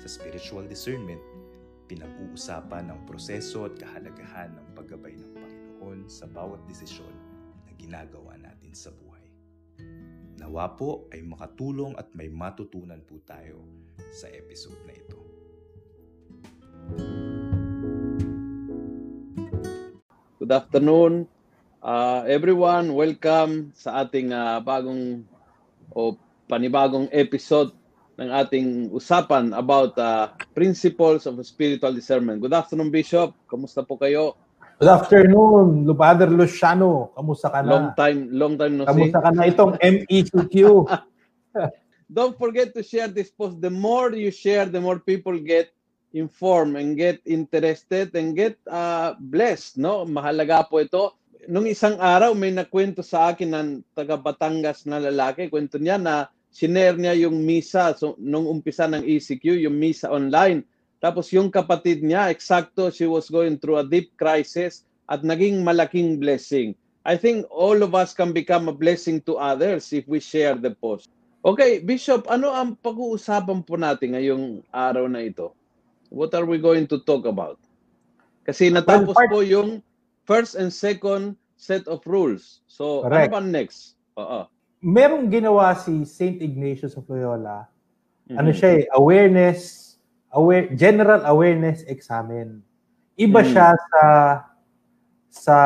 Sa spiritual discernment, pinag-uusapan ang proseso at kahalagahan ng paggabay ng Panginoon sa bawat desisyon na ginagawa natin sa buhay. Nawa po ay makatulong at may matutunan po tayo sa episode na ito. Good afternoon. Uh, everyone, welcome sa ating uh, bagong o panibagong episode ng ating usapan about uh, principles of spiritual discernment. Good afternoon, Bishop. Kamusta po kayo? Good afternoon, Lupader Luciano. Kamusta ka na? Long time, long time no see. Kamusta ka na itong MECQ? Don't forget to share this post. The more you share, the more people get informed and get interested and get uh, blessed, no? Mahalaga po ito. Nung isang araw may nakwento sa akin ng taga Batangas na lalaki, kwento niya na sinare niya yung misa so, nung umpisa ng ECQ, yung misa online. Tapos yung kapatid niya, eksakto, she was going through a deep crisis at naging malaking blessing. I think all of us can become a blessing to others if we share the post. Okay, Bishop, ano ang pag-uusapan po natin ngayong araw na ito? What are we going to talk about? Kasi natapos Well, part- po yung first and second set of rules. So, Correct. ano ba next? Oo. Merong ginawa si St. Ignatius of Loyola. Ano Mhm. siya eh, awareness, aware, general awareness examen. Iba Mhm. siya sa sa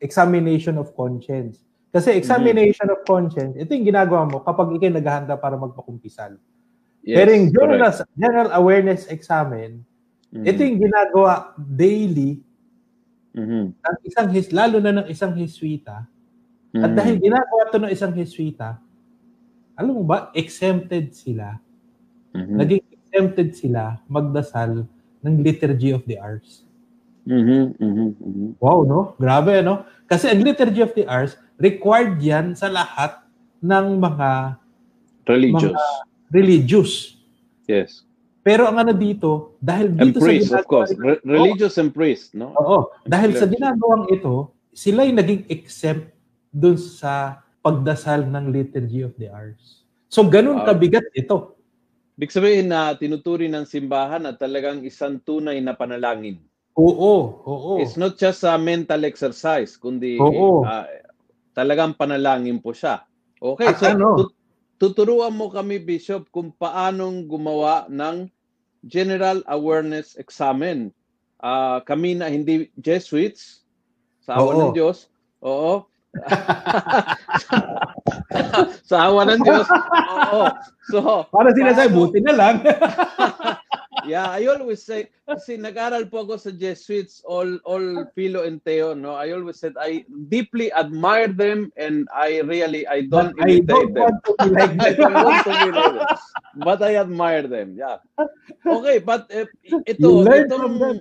examination of conscience. Kasi examination of conscience, ito yung ginagawa mo kapag ikay naghahanda para magpakumpisal. Yes, Pero yung general, correct. general awareness examen, Mhm. ito yung ginagawa daily Mhm. ng isang his lalo na ng isang Hiswita. At Mhm. dahil ginagawa ito ng isang Hiswita, alam mo ba, exempted sila. Mhm. Naging exempted sila magdasal ng Liturgy of the Hours. Mhm, mhm, mhm. Wow, no? Grabe, no? Kasi ang Liturgy of the Hours, required yan sa lahat ng mga Religious. religious. Yes. Pero ang ano dito, dahil And dito sa priest, of ginagawa course. Re- religious and priest, no? Oo. Dahil sa Clergy. ginagawang ito, sila'y naging exempt dun sa pagdasal ng Liturgy of the Hours. So, ganun Wow. kabigat ito. Ibig sabihin na tinuturi ng simbahan at talagang isang tunay na panalangin. Oo, oo. It's not just a mental exercise, kundi Oo. ah, talagang panalangin po siya. Okay, At so ano? tut- tuturuan mo kami, Bishop, kung paanong gumawa ng General Awareness Examen. Ah, kami na hindi Jesuits, sa awa Oo. ng Diyos, oo. sa awa ng Diyos, oo. So, Para sinasabi, paano- buti na lang. Yeah, I always say, kasi nag-aral po ako sa Jesuits, all, all Philo and Theo, no? I always said, I deeply admire them and I really, I don't I imitate don't them. want to be like I don't them. want to be like them. But I admire them, yeah. Okay, but uh, ito, them.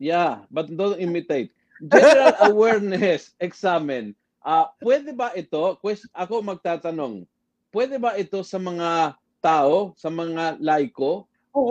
yeah, but don't imitate. General awareness examen. Ah, pwede ba ito, quest, ako magtatanong, pwede ba ito sa mga tao, sa mga laiko,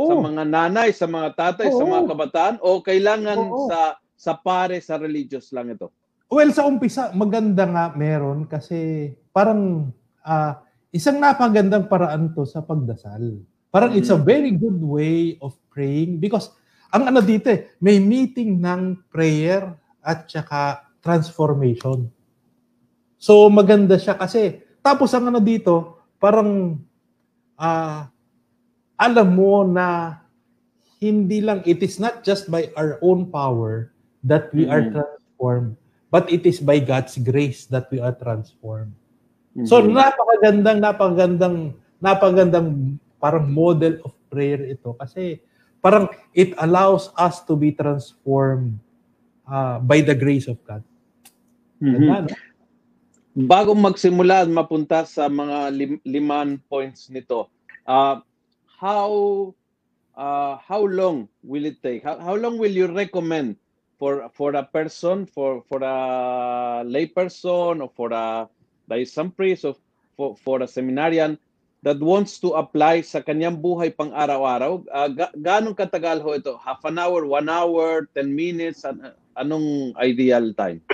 sa Oo. mga nanay, sa mga tatay, sa Oo. mga kabataan o kailangan Oo. sa sa pare sa religious lang ito? Well, sa umpisa, maganda nga meron kasi parang ah, isang napagandang paraan to sa pagdasal. Parang it's a Mm. very good way of praying because ang ano dito eh, may meeting ng prayer at saka transformation. So maganda siya kasi tapos ang ano dito, parang ah alam mo na hindi lang it is not just by our own power that we are Mhm. transformed but it is by God's grace that we are transformed. So Mhm. napakagandang napakagandang napakagandang parang model of prayer ito kasi parang it allows us to be transformed uh, by the grace of God. Mhm. Ganda, no? Bago magsimula at mapunta sa mga lim- liman points nito, uh, how uh, how long will it take? How, how long will you recommend for for a person, for for a lay person, or for a the isang priest, or for, for a seminarian that wants to apply sa kanyang buhay pang araw-araw? Uh, ga- ganong katagal ho ito? Half an hour, one hour, 10 minutes? An- anong ideal time?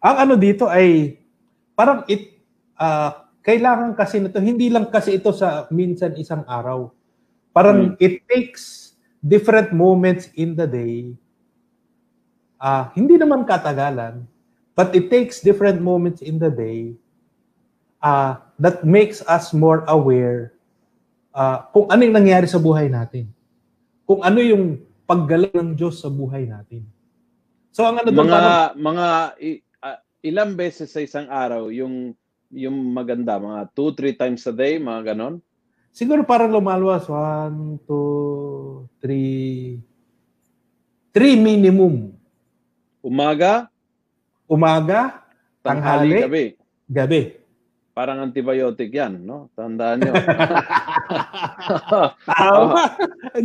Ang ano dito ay parang it uh, kailangan kasi nito hindi lang kasi ito sa minsan isang araw. Parang hmm. it takes different moments in the day. Uh, hindi naman katagalan, but it takes different moments in the day uh, that makes us more aware uh, kung ano yung nangyari sa buhay natin. Kung ano yung paggalang ng Diyos sa buhay natin. So ang ano doon mga parang, mga uh, ilang beses sa isang araw yung yung maganda mga 2 3 times a day mga ganon? Siguro parang lumalwas 1 2 3 3 minimum. Umaga, umaga, tanghali, gabi. Gabi. Parang antibiotic yan, no? Tandaan nyo. oh,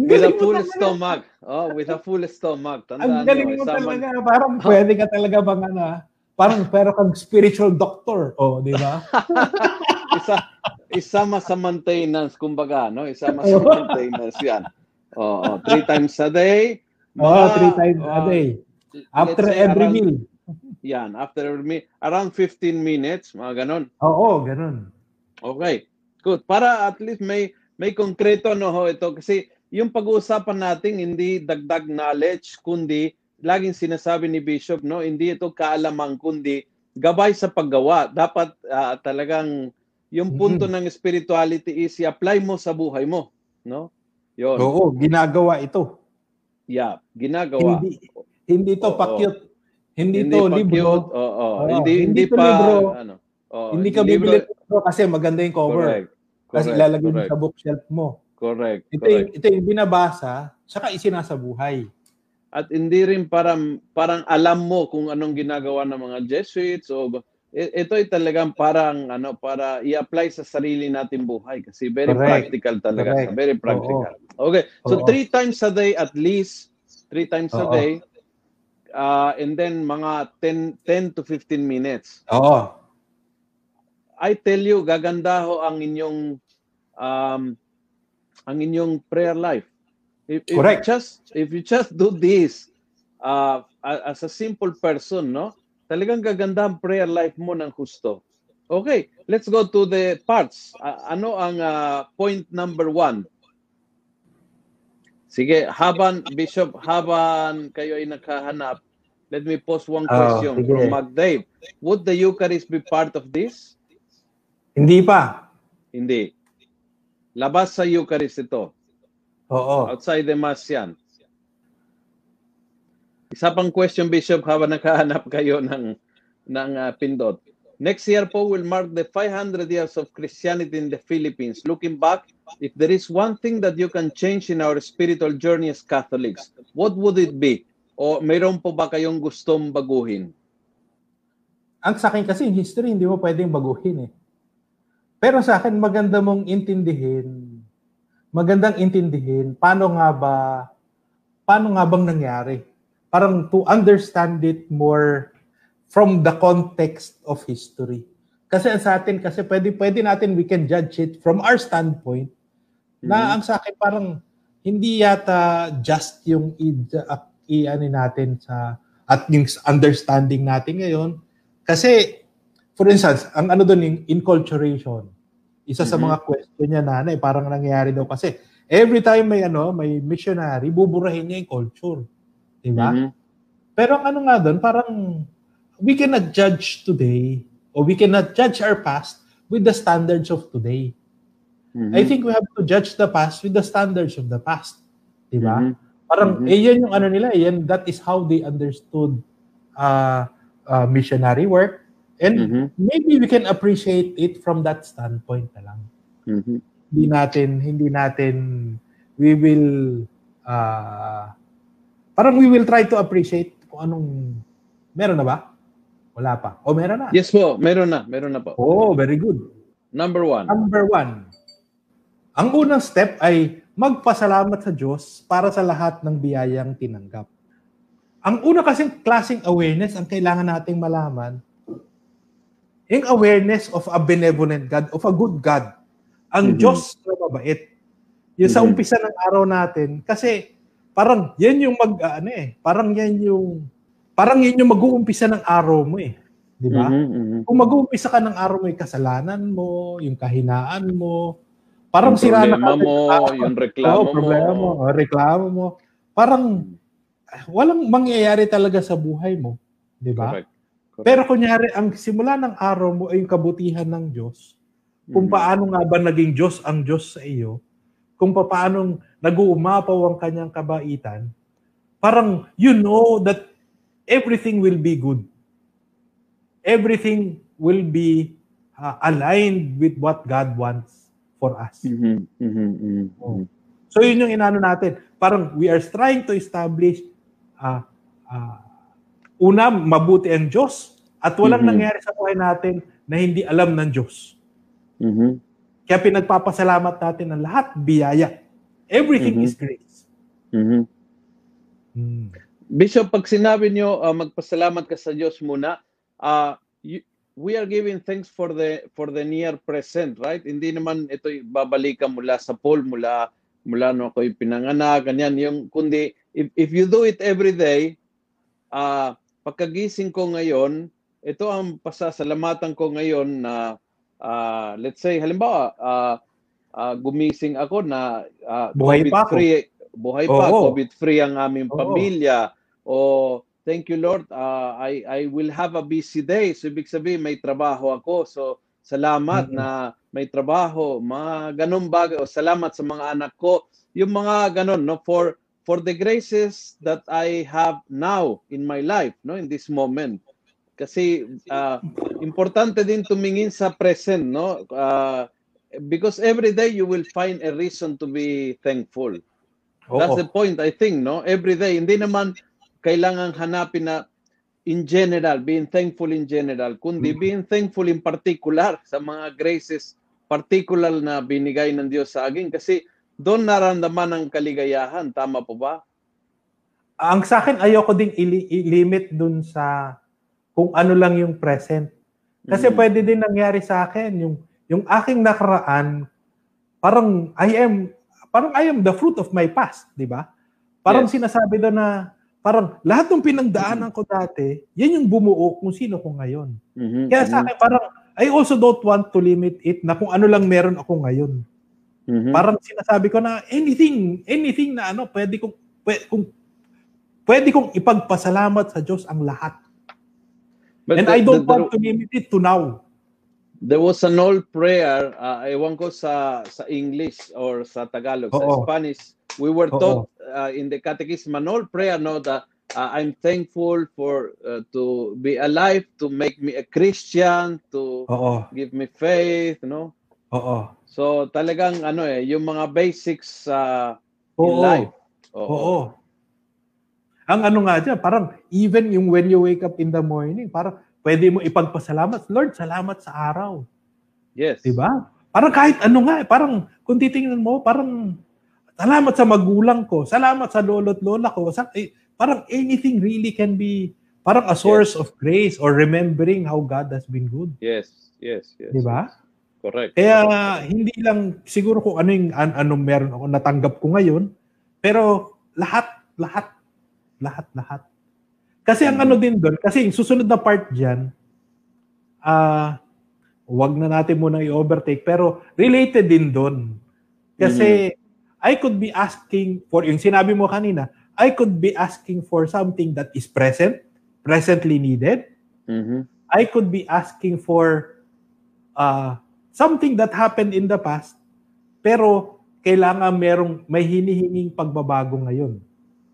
with a full stomach. Oh, with a full stomach. Tandaan Ang galing mo talaga. Parang pwede ka talaga bang ano, ah? Parang pero kang spiritual doctor. Oh, di ba? isa, isama sa maintenance, kumbaga, no? Isama sa maintenance yan. Oh, oh, three times a day. Oh, three times a day. After every around, meal. Yan, after me, around 15 minutes, mga ganon. Oo, ganon. Okay. Good. Para at least may may konkreto no ho ito kasi yung pag-uusapan natin hindi dagdag knowledge kundi laging sinasabi ni Bishop no hindi ito kaalaman kundi gabay sa paggawa. Dapat uh, talagang yung punto mm-hmm. ng spirituality is i-apply mo sa buhay mo, no? Yon. Oo, ginagawa ito. Yeah, ginagawa. Hindi hindi to pakyut hindi, hindi to libro. Oo, oh, oh. hindi, hindi, hindi pa, libro. Ano, oh, hindi ka bibili libro kasi maganda yung cover. Correct. Correct. Kasi ilalagay mo sa bookshelf mo. Correct. Ito, correct. Yung, ito yung binabasa, saka isinasabuhay. At hindi rin parang, parang alam mo kung anong ginagawa ng mga Jesuits o ito ay talagang parang ano para i-apply sa sarili nating buhay kasi very Correct. practical talaga Correct. very practical. Oo. Okay. So Oo. three times a day at least, three times Oo. a day uh, and then mga 10, 10 to 15 minutes. Oo. I tell you, gaganda ho ang inyong um, ang inyong prayer life. If, if Correct. You just if you just do this uh, as a simple person, no? Talagang gaganda ang prayer life mo ng gusto. Okay, let's go to the parts. Uh, ano ang uh, point number one? Sige, haban, Bishop, haban kayo ay nakahanap, let me pose one oh, question oh, from McDave. Would the Eucharist be part of this? Hindi pa. Hindi. Labas sa Eucharist ito. Oo. Outside the Mass yan. Isa pang question, Bishop, habang nakahanap kayo ng, ng uh, pindot. Next year po will mark the 500 years of Christianity in the Philippines. Looking back, if there is one thing that you can change in our spiritual journey as Catholics, what would it be? O mayroon po ba kayong gustong baguhin? Ang sa akin kasi, history, hindi mo pwedeng baguhin eh. Pero sa akin, maganda mong intindihin, magandang intindihin, paano nga ba, paano nga bang nangyari? Parang to understand it more from the context of history. Kasi sa atin, kasi pwede, pwede natin, we can judge it from our standpoint, mm-hmm. na ang sa akin parang hindi yata just yung i, ano natin sa at yung understanding natin ngayon. Kasi, for instance, ang ano doon yung inculturation. Isa mm-hmm. sa mga question niya nanay, parang nangyayari daw kasi every time may ano, may missionary, buburahin niya yung culture. Di ba? Mm-hmm. Pero ang ano nga doon, parang we cannot judge today or we cannot judge our past with the standards of today. Mm-hmm. I think we have to judge the past with the standards of the past. Di ba? Mm-hmm. Parang, mm-hmm. eh, yan yung ano nila, eh, yan, that is how they understood uh, uh, missionary work. And mm-hmm. maybe we can appreciate it from that standpoint na lang. Mm-hmm. Hindi natin, hindi natin, we will, uh, parang we will try to appreciate kung anong, meron na ba? Wala pa. O, meron na. Yes po, meron na. Meron na po. Oh, very good. Number one. Number one. Ang unang step ay magpasalamat sa Diyos para sa lahat ng biyayang tinanggap. Ang una kasing klaseng awareness ang kailangan nating malaman, yung awareness of a benevolent God, of a good God. Ang mm-hmm. Diyos na mabait. Yung mm-hmm. sa umpisa ng araw natin, kasi parang yan yung mag, ano eh, parang yan yung, parang yan yung mag-uumpisa ng araw mo eh. Di ba? Mm-hmm, mm-hmm. Kung mag-uumpisa ka ng araw mo, yung kasalanan mo, yung kahinaan mo, parang yung sira na ka. mo, yung reklamo oh, problema mo. mo. Reklamo mo. Parang walang mangyayari talaga sa buhay mo. Di ba? Correct. Correct. Pero kunyari, ang simula ng araw mo ay yung kabutihan ng Diyos. Kung mm-hmm. paano nga ba naging Diyos ang Diyos sa iyo, kung paano nag-uumapaw ang kanyang kabaitan, parang you know that everything will be good everything will be uh, aligned with what God wants for us. Mm-hmm, mm-hmm, mm-hmm. Oh. So yun yung inano natin. Parang we are trying to establish uh, uh, una, mabuti ang Diyos at walang mm-hmm. nangyari sa buhay natin na hindi alam ng Diyos. Mm-hmm. Kaya pinagpapasalamat natin ang lahat, biyaya. Everything mm-hmm. is grace. Mm-hmm. Mm. Bishop, pag sinabi nyo uh, magpasalamat ka sa Diyos muna, uh, you, we are giving thanks for the for the near present, right? Hindi naman ito babalikan mula sa poll, mula mula no ako pinanganak, ganyan yung kundi if, if you do it every day, uh, pagkagising ko ngayon, ito ang pasasalamatan ko ngayon na uh, let's say halimbawa uh, uh, gumising ako na uh, buhay COVID pa ako. free buhay pa, oh, COVID free ang aming oh, pamilya o thank you Lord, uh, I, I will have a busy day. So ibig sabihin may trabaho ako. So salamat mm-hmm. na may trabaho, mga ganun bagay. O salamat sa mga anak ko. Yung mga ganun, no? For, for the graces that I have now in my life, no? In this moment. Kasi uh, importante din tumingin sa present, no? Uh, because every day you will find a reason to be thankful. That's the point, I think, no? Every day. Hindi naman kailangan hanapin na in general, being thankful in general, kundi mm. being thankful in particular sa mga graces particular na binigay ng Diyos sa akin kasi doon naramdaman ang kaligayahan. Tama po ba? Ang sa akin, ayoko ding i-limit doon sa kung ano lang yung present. Kasi mm-hmm. pwede din nangyari sa akin yung yung aking nakaraan parang I am parang I am the fruit of my past, di ba? Parang yes. sinasabi doon na parang lahat ng pinagdaanan ko dati, yan yung bumuo kung sino ko ngayon. Mm-hmm. Kaya sa akin, parang, I also don't want to limit it na kung ano lang meron ako ngayon. Mm-hmm. Parang sinasabi ko na anything, anything na ano, pwede kong, pwede, kung, pwede kong ipagpasalamat sa Diyos ang lahat. But And the, I don't the, want the, to limit it to now. There was an old prayer, uh, ewan ko sa, sa English or sa Tagalog, Oo. sa Spanish, we were taught uh, in the catechism an old prayer no that uh, I'm thankful for uh, to be alive to make me a Christian to Oo. give me faith no Oo. So talagang ano eh yung mga basics uh, in life Oo. Oo. Ang ano nga dyan, parang even yung when you wake up in the morning, parang pwede mo ipagpasalamat, Lord, salamat sa araw. Yes. Diba? Parang kahit ano nga, eh, parang kung titingnan mo, parang Salamat sa magulang ko. Salamat sa lolo't lola ko. Sa, eh, parang anything really can be parang a source yes. of grace or remembering how God has been good. Yes, yes, yes. Di ba? Correct. Kaya hindi lang siguro kung ano yung an, anong meron ako natanggap ko ngayon, pero lahat, lahat, lahat, lahat. Kasi ang ano din doon, kasi yung susunod na part diyan, ah, uh, wag na natin muna i-overtake, pero related din doon. Kasi mm-hmm I could be asking for, yung sinabi mo kanina, I could be asking for something that is present, presently needed. Mm-hmm. I could be asking for uh, something that happened in the past, pero kailangan merong may hinihinging pagbabago ngayon.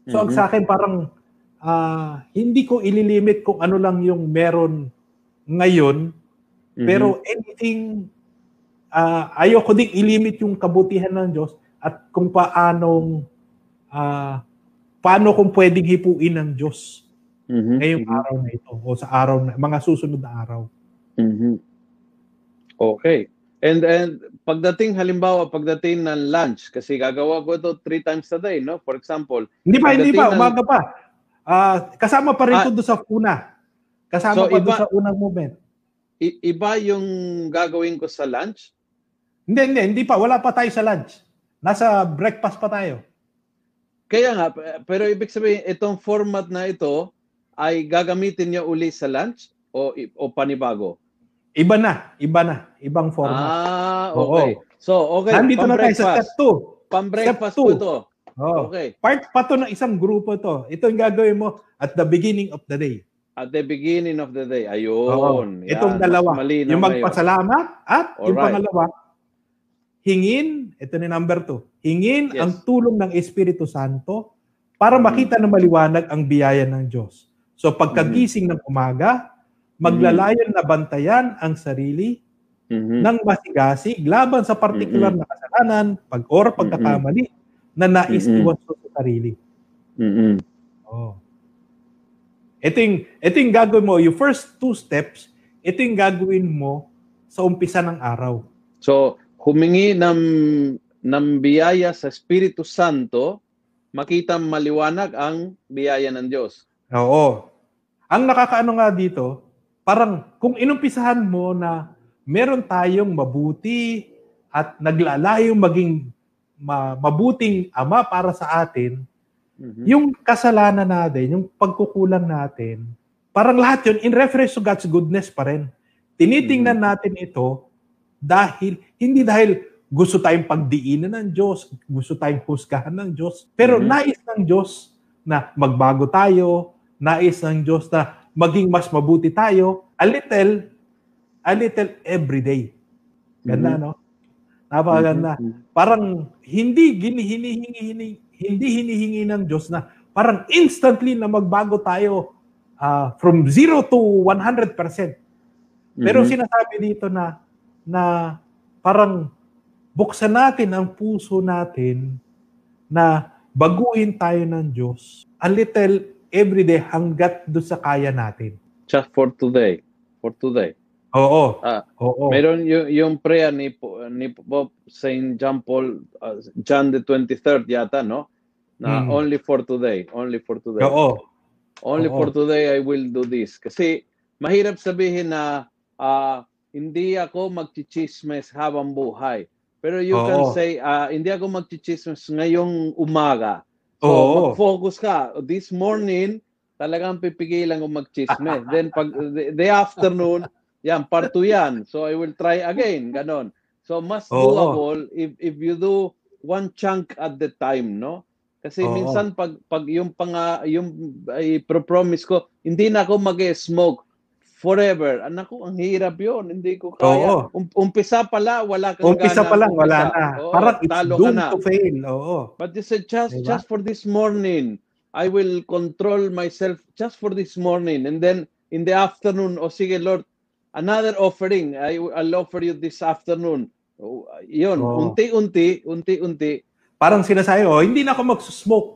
So mm-hmm. ang sa akin parang uh, hindi ko ililimit kung ano lang yung meron ngayon, mm-hmm. pero anything uh, ayoko ding ilimit yung kabutihan ng Diyos at kung paanong uh, paano kung pwedeng hipuin ng Diyos mm-hmm. ngayong mm-hmm. araw na ito o sa araw na mga susunod na araw. Mm-hmm. Okay. And and pagdating halimbawa pagdating ng lunch kasi gagawa ko ito three times a day, no? For example, Hindi pa, hindi pa. Ng- Umaga pa. Ah, kasama pa rin Ah. ito sa una. Kasama So, pa iba- sa unang movement. iba yung gagawin ko sa lunch. Hindi, hindi. Hindi pa. Wala pa tayo sa lunch. Nasa breakfast pa tayo. Kaya nga, pero ibig sabihin, itong format na ito ay gagamitin niya uli sa lunch o, o panibago? Iba na. Iba na. Ibang format. Ah, Oo. okay. So, okay. Nandito na tayo sa step pang-breakfast. 2. Pang-breakfast Step po two. ito. Oh. Okay. Part pa to ng isang grupo to. Ito yung gagawin mo at the beginning of the day. At the beginning of the day. Oo. Ayun. Yan. Itong dalawa. Yung ngayon. magpasalamat at yung Alright. pangalawa, hingin, ito ni number two, hingin Yes. ang tulong ng Espiritu Santo para Mhm. makita na maliwanag ang biyaya ng Diyos. So pagkagising ng umaga, maglalayon na bantayan ang sarili Mhm. ng masigasig laban sa partikular na kasalanan, pag or pagkakamali na nais Mhm. mo sa sarili. Mhm. Oh. Ito yung gagawin mo, yung first two steps, ito yung gagawin mo sa umpisa ng araw. So, humingi ng, ng biyaya sa Espiritu Santo, makita maliwanag ang biyaya ng Diyos. Oo. Ang nakakaano nga dito, parang kung inumpisahan mo na meron tayong mabuti at naglalayong maging ma- mabuting ama para sa atin, Mhm. yung kasalanan natin, yung pagkukulang natin, parang lahat yun, in reference to God's goodness pa rin. Tinitingnan Mhm. natin ito dahil, hindi dahil gusto tayong pagdiinan ng Diyos, gusto tayong husgahan ng Diyos, pero Mhm. nais ng Diyos na magbago tayo, nais ng Diyos na maging mas mabuti tayo, a little, a little every day. Ganda, Mhm. no? Napakaganda Mhm. parang hindi hinihingi hindi hinihingi ng Diyos na parang instantly na magbago tayo ah, from 0 to 100%. Pero Mhm. sinasabi dito na na parang buksan natin ang puso natin na baguhin tayo ng Diyos a little everyday hanggat do sa kaya natin. Just for today. For today. Oo. Ah, oo. Meron yung, yung prayer ni, ni Pope St. John Paul, uh, John the 23rd yata, no? Na Hmm. only for today. Only for today. Oo. Only Oo. for today I will do this. Kasi mahirap sabihin na ah, hindi ako magchichismes habang buhay. Pero you Oo. can say, ah, hindi ako magchichismes ngayong umaga. So, Oo. mag-focus ka. This morning, talagang pipigilan ko magchismes. Then, pag the, the afternoon, yan, part 2 yan. So, I will try again. Ganon. So, mas Oo. doable if, if you do one chunk at the time, no? Kasi Oo. minsan pag pag yung pang yung ay promise ko, hindi na ako mag-smoke forever. Anak ko, ang hirap 'yon. Hindi ko kaya. Oo. Um- umpisa pala, wala kang Umpisa gana pa lang, wala umpisa. na. Oo, Parang it's doomed na. to fail. Oo. But you said just Diba? just for this morning, I will control myself just for this morning and then in the afternoon, oh sige Lord, another offering. I I'll offer you this afternoon. Oh, yun, Oo. unti-unti, unti-unti. parang sinasabi, oh, hindi na ako magsusmoke.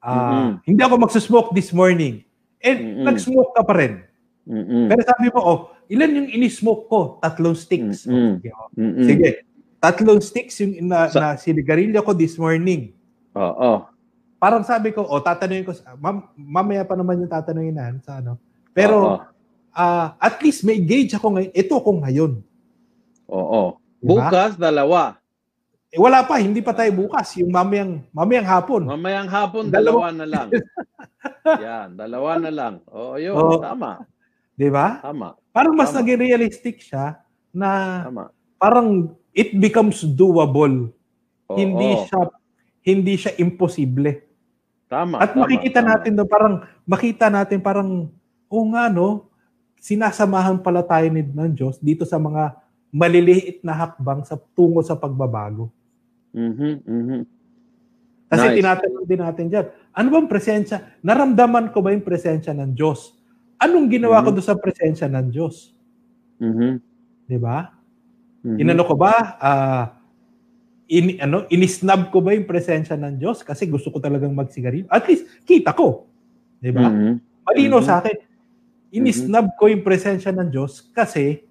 Ah, Mhm. Hindi ako magsusmoke this morning. Eh, Mhm. nag-smoke ka pa rin. Mm-mm. Pero sabi mo, oh, ilan yung inismoke ko? Tatlong sticks. Mhm. Sige, oh. Mm-mm. Sige. Tatlong sticks yung na, Sa- na sinigarilyo ko this morning. Oo. Parang sabi ko, oh, tatanungin ko, sa- mam, mamaya pa naman yung tatanungin na sa ano. Pero, Oo. ah, at least may gauge ako ngayon. Ito ko ngayon. Oo. Diba? Bukas, dalawa. Eh, wala pa, hindi pa tayo bukas. Yung mamayang, mamayang hapon. Mamayang hapon, Dalawa. dalawa, na lang. Yan, dalawa na lang. Oo, yun. Oo. Tama. Di ba? Tama. Parang mas Tama. naging realistic siya na Tama. parang it becomes doable. Oo. Hindi siya hindi siya imposible. Tama. At tama, makikita tama. natin doon parang makita natin parang oh nga no, sinasamahan pala tayo ni ng Diyos dito sa mga maliliit na hakbang sa tungo sa pagbabago. Mhm, mhm. Kasi Nice. tinatanong din natin diyan, ano bang presensya? Naramdaman ko ba yung presensya ng Diyos? Anong ginawa ko Mhm. doon sa presensya ng Diyos? Mhm, 'Di ba? mhm. Inano ko ba? ah in, ano, inisnab ko ba yung presensya ng Diyos kasi gusto ko talagang magsigarilyo? At least, kita ko. Di ba? Mhm, Malino Mhm. sa akin. Inisnab ko yung presensya ng Diyos kasi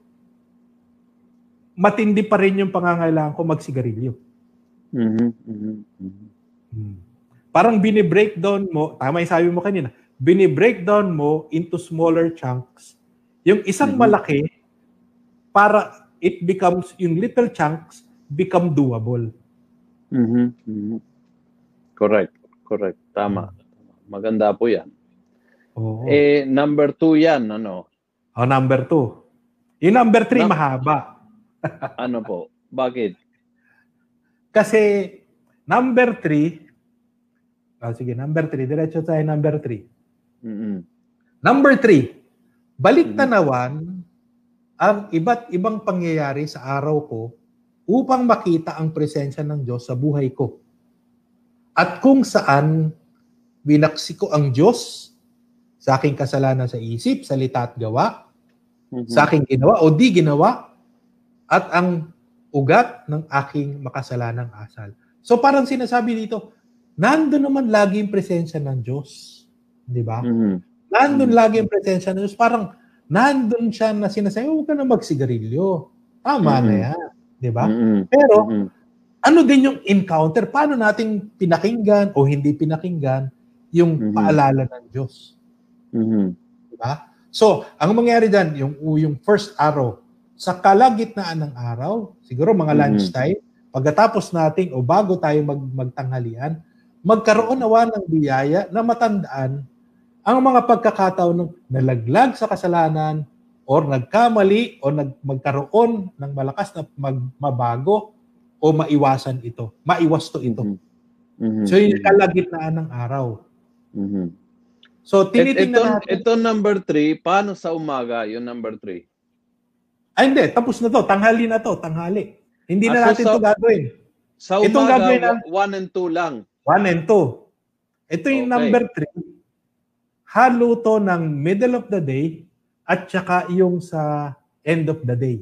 matindi pa rin yung pangangailangan ko magsigarilyo. Mhm, mhm, mhm. Hmm. Parang bini-breakdown mo, tama yung sabi mo kanina, bini-breakdown mo into smaller chunks. Yung isang Mhm. malaki, para it becomes, yung little chunks become doable. Mhm, mhm. Correct, correct. Tama. Maganda po yan. Oo. Eh, number two yan, ano? Oh, number two. Yung number three, Num- mahaba. Ano po? Bakit? Kasi number three, oh, sige, number three, diretso tayo number three. Mhm. Number three, balik tanawan ang iba't ibang pangyayari sa araw ko upang makita ang presensya ng Diyos sa buhay ko. At kung saan binaksi ko ang Diyos sa aking kasalanan sa isip, salita at gawa, Mhm. sa aking ginawa o di ginawa, at ang ugat ng aking makasalanang asal. So parang sinasabi dito, nandun naman lagi yung presensya ng Diyos. Di ba? Mhm. Nandun Mm. lagi yung presensya ng Diyos. Parang nandun siya na sinasabi, huwag ka na magsigarilyo. Tama na Mm. yan. Di ba? Mhm. Pero Mhm. ano din yung encounter? Paano nating pinakinggan o hindi pinakinggan yung Mhm. paalala ng Diyos? Mhm. Di ba? So, ang mangyari dyan, yung, yung first arrow, sa kalagitnaan ng araw, siguro mga Mhm. lunchtime, pagkatapos nating o bago tayo mag, magtanghalian, magkaroon nawa ng biyaya na matandaan ang mga pagkakataon ng nalaglag sa kasalanan or nagkamali o nag, magkaroon ng malakas na magmabago o maiwasan ito. Maiwas to ito. Mhm. Mhm. So, yung kalagitnaan ng araw. Mhm. So, tinitingnan natin. ito number three, paano sa umaga yung number three? Ay, hindi. Tapos na to. Tanghali na to. Tanghali. Hindi na so natin to gagawin. Sa Itong umaga, gagawin na- one and two lang. One and two. Ito yung Okay. number three. Halo to ng middle of the day at saka yung sa end of the day.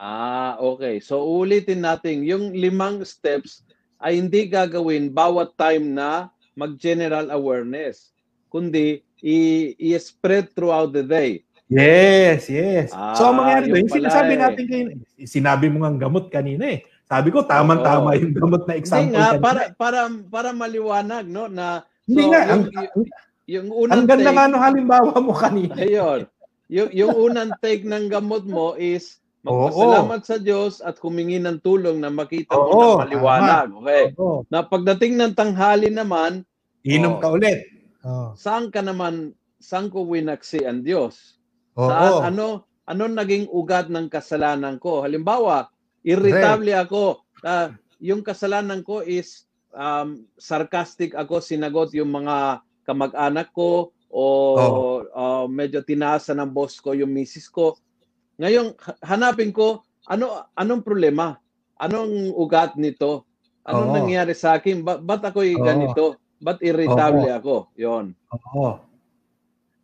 Ah, okay. So ulitin natin, yung limang steps ay hindi gagawin bawat time na mag-general awareness, kundi i- i-spread throughout the day. Yes, yes. Ah, so, ang mangyari yun doon, yung sinasabi eh. natin kayo, sinabi mo nga gamot kanina eh. Sabi ko, tamang-tama yung gamot na Hindi example nga, kanina. para, para, para maliwanag, no, na Hindi so, nga, yung, ang, yung, yung ang unang ganda take, nga no halimbawa mo kanina. ayun, yung, yung unang take ng gamot mo is Oo. magpasalamat sa Diyos at humingi ng tulong na makita mo Oo, na maliwanag. Okay. Oo. Na pagdating ng tanghali naman, Inom Oo. ka ulit. Oo. saan ka naman, saan ko winaksi ang Diyos? Oo. Saan, ano, ano naging ugat ng kasalanan ko? Halimbawa, irritable ako. Ah, yung kasalanan ko is um, sarcastic ako, sinagot yung mga kamag-anak ko o ah, medyo tinaasa ng boss ko yung misis ko. Ngayon, ha- hanapin ko, ano anong problema? Anong ugat nito? Anong Oo. nangyari sa akin? Ba- ba't ako'y Oo. ganito? Ba't irritable ako? Yon. Oo.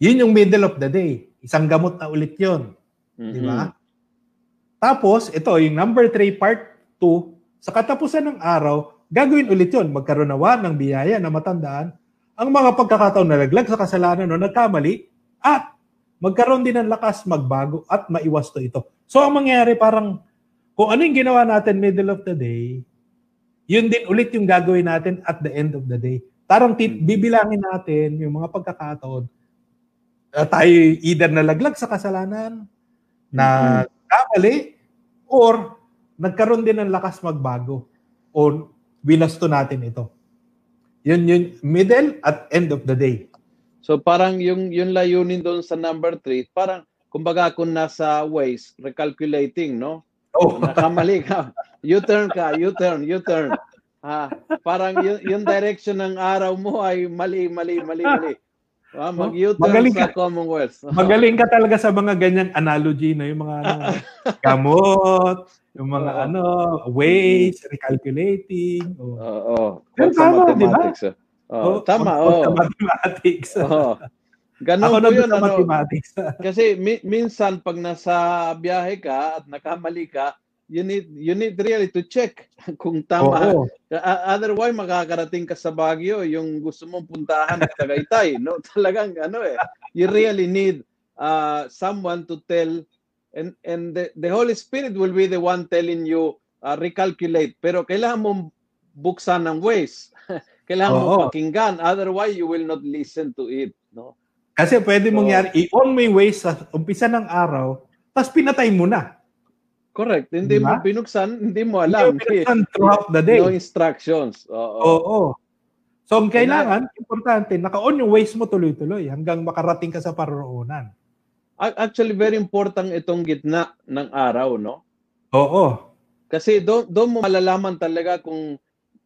Yun yung middle of the day. Isang gamot na ulit yun. Di ba? Tapos, ito, yung number 3, part 2, sa katapusan ng araw, gagawin ulit yun. Magkaroon nawa ng biyaya na matandaan ang mga pagkakataon na naglag sa kasalanan o nagkamali at magkaroon din ng lakas magbago at maiwas to ito. So, ang mangyayari parang kung ano yung ginawa natin middle of the day, yun din ulit yung gagawin natin at the end of the day. Tarang tit- bibilangin natin yung mga pagkakataon na tayo either nalaglag sa kasalanan, na kamali, or nagkaroon din ng lakas magbago o winasto natin ito. Yun yun, middle at end of the day. So parang yung yung layunin doon sa number 3, parang kumbaga kung nasa Waze, recalculating, no? Oh, Nakamali ka. U-turn ka, U-turn, U-turn. Ah, parang yung, yung direction ng araw mo ay mali, mali, mali, mali. Ah, mag-U-turn Magaling sa ka. Commonwealth. magaling ka talaga sa mga ganyang analogy na yung mga ano, gamot, yung mga Oo. ano, ways, recalculating. Oh. Oo. Pero Quote sa tama, di ba? ah. Oo, Oh, tama, sa mathematics. Oo. Ganun Ako po yun. sa Ano, mathematics. kasi mi- minsan pag nasa biyahe ka at nakamali ka, you need you need really to check kung tama. Oo. Otherwise makakarating ka sa Baguio yung gusto mong puntahan at Tagaytay, no? Talagang ano eh. You really need uh, someone to tell and and the, the Holy Spirit will be the one telling you uh, recalculate. Pero kailangan mo buksan ng ways. kailangan Oo. pakinggan. Otherwise, you will not listen to it. No? Kasi pwede So- mangyari, i-on mo yung ways sa umpisa ng araw, tapos pinatay mo na. Correct. Hindi Diba? mo binuksan, hindi mo Hindi alam. mo pinagsan throughout the day. No instructions. Oo. Oo. So, ang kailangan, importante, naka-on yung ways mo tuloy-tuloy hanggang makarating ka sa paroroonan. A- Actually, very important itong gitna ng araw, no? Oo. Kasi doon doon mo malalaman talaga kung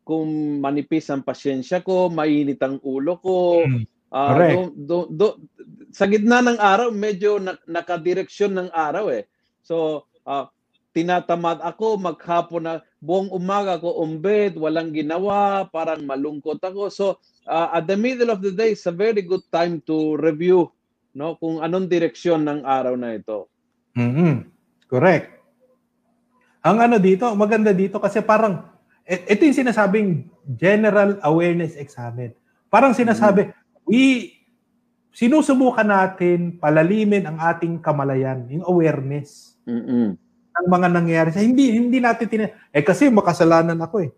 kung manipis ang pasyensya ko, mainit ang ulo ko. Mm. Ah, Correct. do- do- do- sa gitna ng araw, medyo na, nakadireksyon ng araw eh. So, ah, tinatamad ako, maghapon na, buong umaga ko umbed, walang ginawa, parang malungkot ako. So, ah, at the middle of the day, it's a very good time to review no kung anong direksyon ng araw na ito. Mhm. Correct. Ang ano dito, maganda dito kasi parang e- ito yung sinasabing general awareness examen. Parang sinasabi, we sinusubukan natin palalimin ang ating kamalayan, yung awareness Mm-mm. Ng mga nangyayari sa hindi hindi natin tin eh kasi makasalanan ako eh.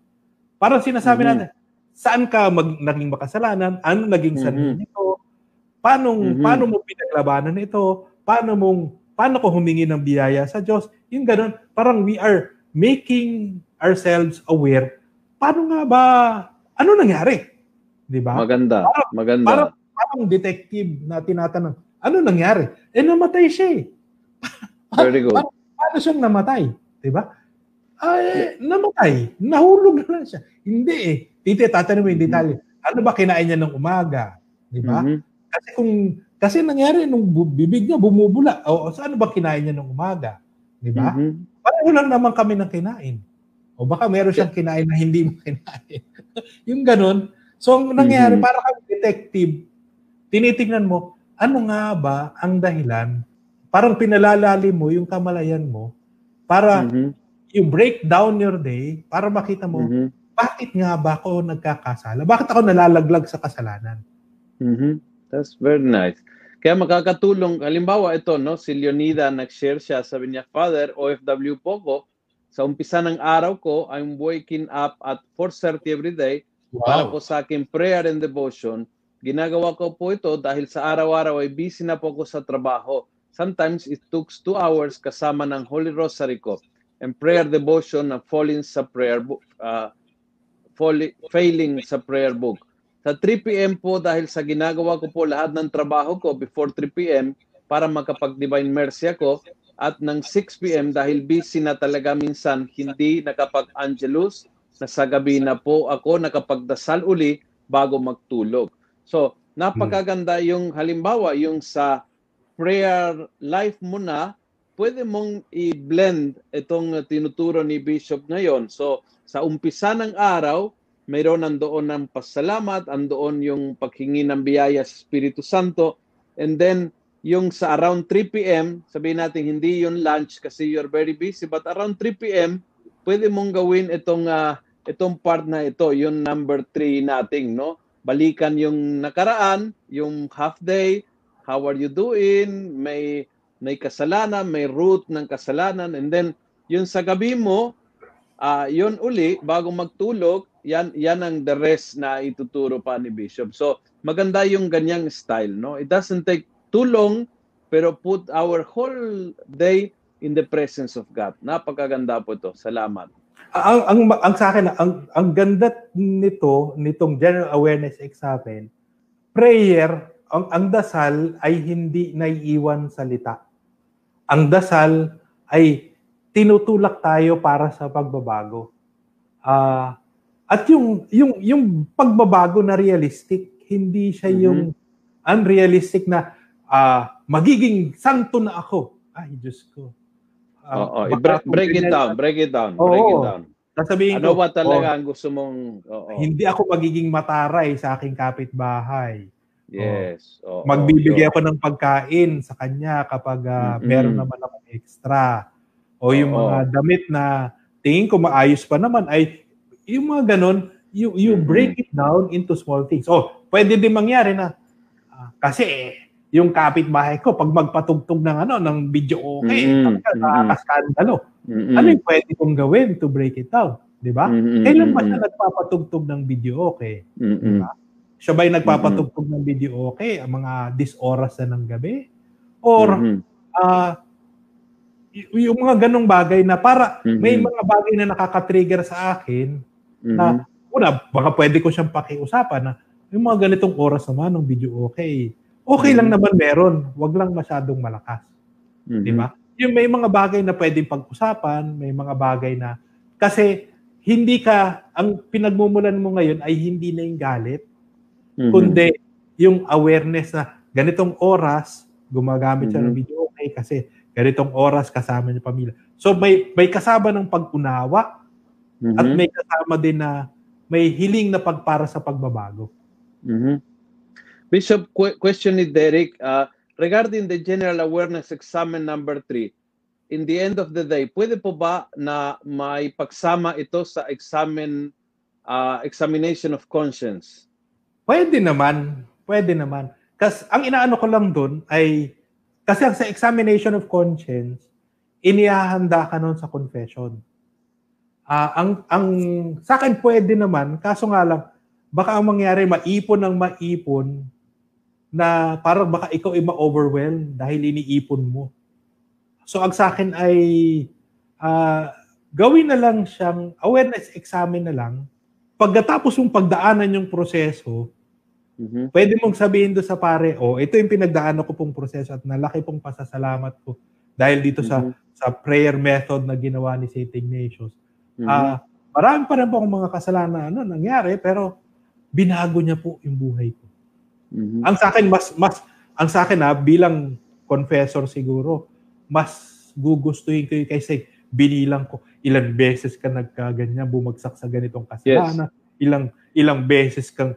Parang sinasabi Mhm. natin, saan ka mag, naging makasalanan? Ano naging sanhi Mhm. nito? Paano Mhm. paano mo pinaglabanan ito? Paano mong paano ko humingi ng biyaya sa Diyos? Yung ganun, parang we are making ourselves aware. Paano nga ba ano nangyari? 'Di ba? Maganda. Maganda. Parang parang detective na tinatanong, ano nangyari? Eh namatay siya eh. Very good. Paano siyang namatay? Di ba? Ay, namatay. Nahulog na lang siya. Hindi eh. Titi, tatanong mo yung detalye. Ano ba kinain niya ng umaga? Di ba? Mhm. Kasi kung, kasi nangyari nung bibig niya bumubula. O, so ano ba kinain niya ng umaga? Di ba? Mhm. Pareho lang naman kami ng kinain. O baka meron siyang kinain na hindi mo kinain. yung ganun. So, ang nangyayari, Mhm. para kang detective, tinitingnan mo, ano nga ba ang dahilan? Parang pinalalalim mo yung kamalayan mo para Mhm. you break down your day para makita mo, Mhm. bakit nga ba ako nagkakasala? Bakit ako nalalaglag sa kasalanan? Mhm. That's very nice. Kaya makakatulong, halimbawa ito, no, si Leonida nag-share siya, sabi niya, Father, OFW po ko, sa umpisa ng araw ko, I'm waking up at 4.30 every day para po sa aking prayer and devotion. Ginagawa ko po ito dahil sa araw-araw ay busy na po ako sa trabaho. Sometimes it took two hours kasama ng Holy Rosary ko and prayer devotion na falling sa prayer book, uh, failing sa prayer book. Sa 3 p.m. po dahil sa ginagawa ko po lahat ng trabaho ko before 3 p.m. para makapag-divine mercy ako at ng 6 p.m. dahil busy na talaga minsan hindi nakapag-angelus na sa gabi na po ako nakapagdasal uli bago magtulog. So, napakaganda yung halimbawa yung sa prayer life mo na pwede mong i-blend itong tinuturo ni Bishop ngayon. So, sa umpisa ng araw, mayroon nandoon ng pasalamat, andoon yung paghingi ng biyaya sa Espiritu Santo, and then yung sa around 3 p.m., sabihin natin hindi yung lunch kasi you're very busy, but around 3 p.m., pwede mong gawin itong ah, itong part na ito, yung number 3 nating, no? Balikan yung nakaraan, yung half day, how are you doing? May may kasalanan, may root ng kasalanan, and then yung sa gabi mo, ah yun uli, bago magtulog, yan, yan ang the rest na ituturo pa ni Bishop. So, maganda yung ganyang style, no? It doesn't take too long, pero put our whole day in the presence of God. Napakaganda po ito. Salamat. ang ang ang sa akin ang ang ganda nito nitong general awareness examen prayer ang ang dasal ay hindi naiiwan salita ang dasal ay tinutulak tayo para sa pagbabago ah at yung yung yung pagbabago na realistic hindi siya Mhm. yung unrealistic na ah magiging santo na ako ay Diyos ko Ah, Oo, baka i-break, kung break it down, break it down, Oo. break it down. Sasabihin Ano ko, ba talaga oh, ang gusto mong oo. hindi ako magiging mataray sa aking kapitbahay. Yes. Oo, Magbibigay yun. ako ng pagkain sa kanya kapag ah, Mm-mm. meron naman akong extra. O yung Oo. mga damit na tingin ko maayos pa naman ay yung mga ganun, you, you Mm-mm. break it down into small things. Oh, pwede din mangyari na ah, kasi eh, yung kapitbahay ko pag magpatugtog ng ano ng video okay, talaga nakakaskandalo. Mm-mm. Ano yung pwede kong gawin to break it down? Di ba? Mm-mm. Kailan ba siya nagpapatugtog ng video okay? Mm-mm. Siya ba'y nagpapatugtog ng video okay ang mga dis oras na ng gabi? Or Mhm. ah y- yung mga ganong bagay na para Mhm. may mga bagay na nakaka-trigger sa akin Mhm. na una, baka pwede ko siyang pakiusapan na yung mga ganitong oras naman ng video okay. Okay lang Mhm. naman meron, wag lang masyadong malakas. Mhm. Di ba? Yung may mga bagay na pwedeng pag-usapan, may mga bagay na kasi hindi ka ang pinagmumulan mo ngayon ay hindi na yung galit, Mhm. kundi yung awareness na ganitong oras gumagamit siya ng Mhm. video okay kasi ganitong oras kasama niya pamilya. So may may kasama ng pag-unawa Mhm. at may kasama din na may hiling na pagpara sa pagbabago. Mhm. Bishop, que- question ni Derek, uh, regarding the general awareness examen number three, in the end of the day, pwede po ba na may pagsama ito sa examen, uh, examination of conscience? Pwede naman, pwede naman. Kasi ang inaano ko lang doon ay kasi sa examination of conscience, inihahanda ka noon sa confession. Ah, ang ang sa akin pwede naman, kaso nga lang baka ang mangyari maipon ng maipon na parang baka ikaw ay ma-overwhelm dahil iniipon mo. So ang sa akin ay ah, gawin na lang siyang awareness examine na lang. Pagkatapos mong pagdaanan yung proseso, Mhm. pwede mong sabihin do sa pare, oh, ito yung pinagdaanan ko pong proseso at nalaki pong pasasalamat ko dahil dito sa Mhm. sa prayer method na ginawa ni St. Ignatius. Mhm. Ah, marami pa rin po akong mga kasalanan ano, nangyari pero binago niya po yung buhay ko. Mhm. Ang sa akin mas mas ang sa akin ha, bilang confessor siguro, mas gugustuhin ko yung kaysa binilang ko ilang beses ka nagkaganyan, bumagsak sa ganitong kasalanan, ilang ilang beses kang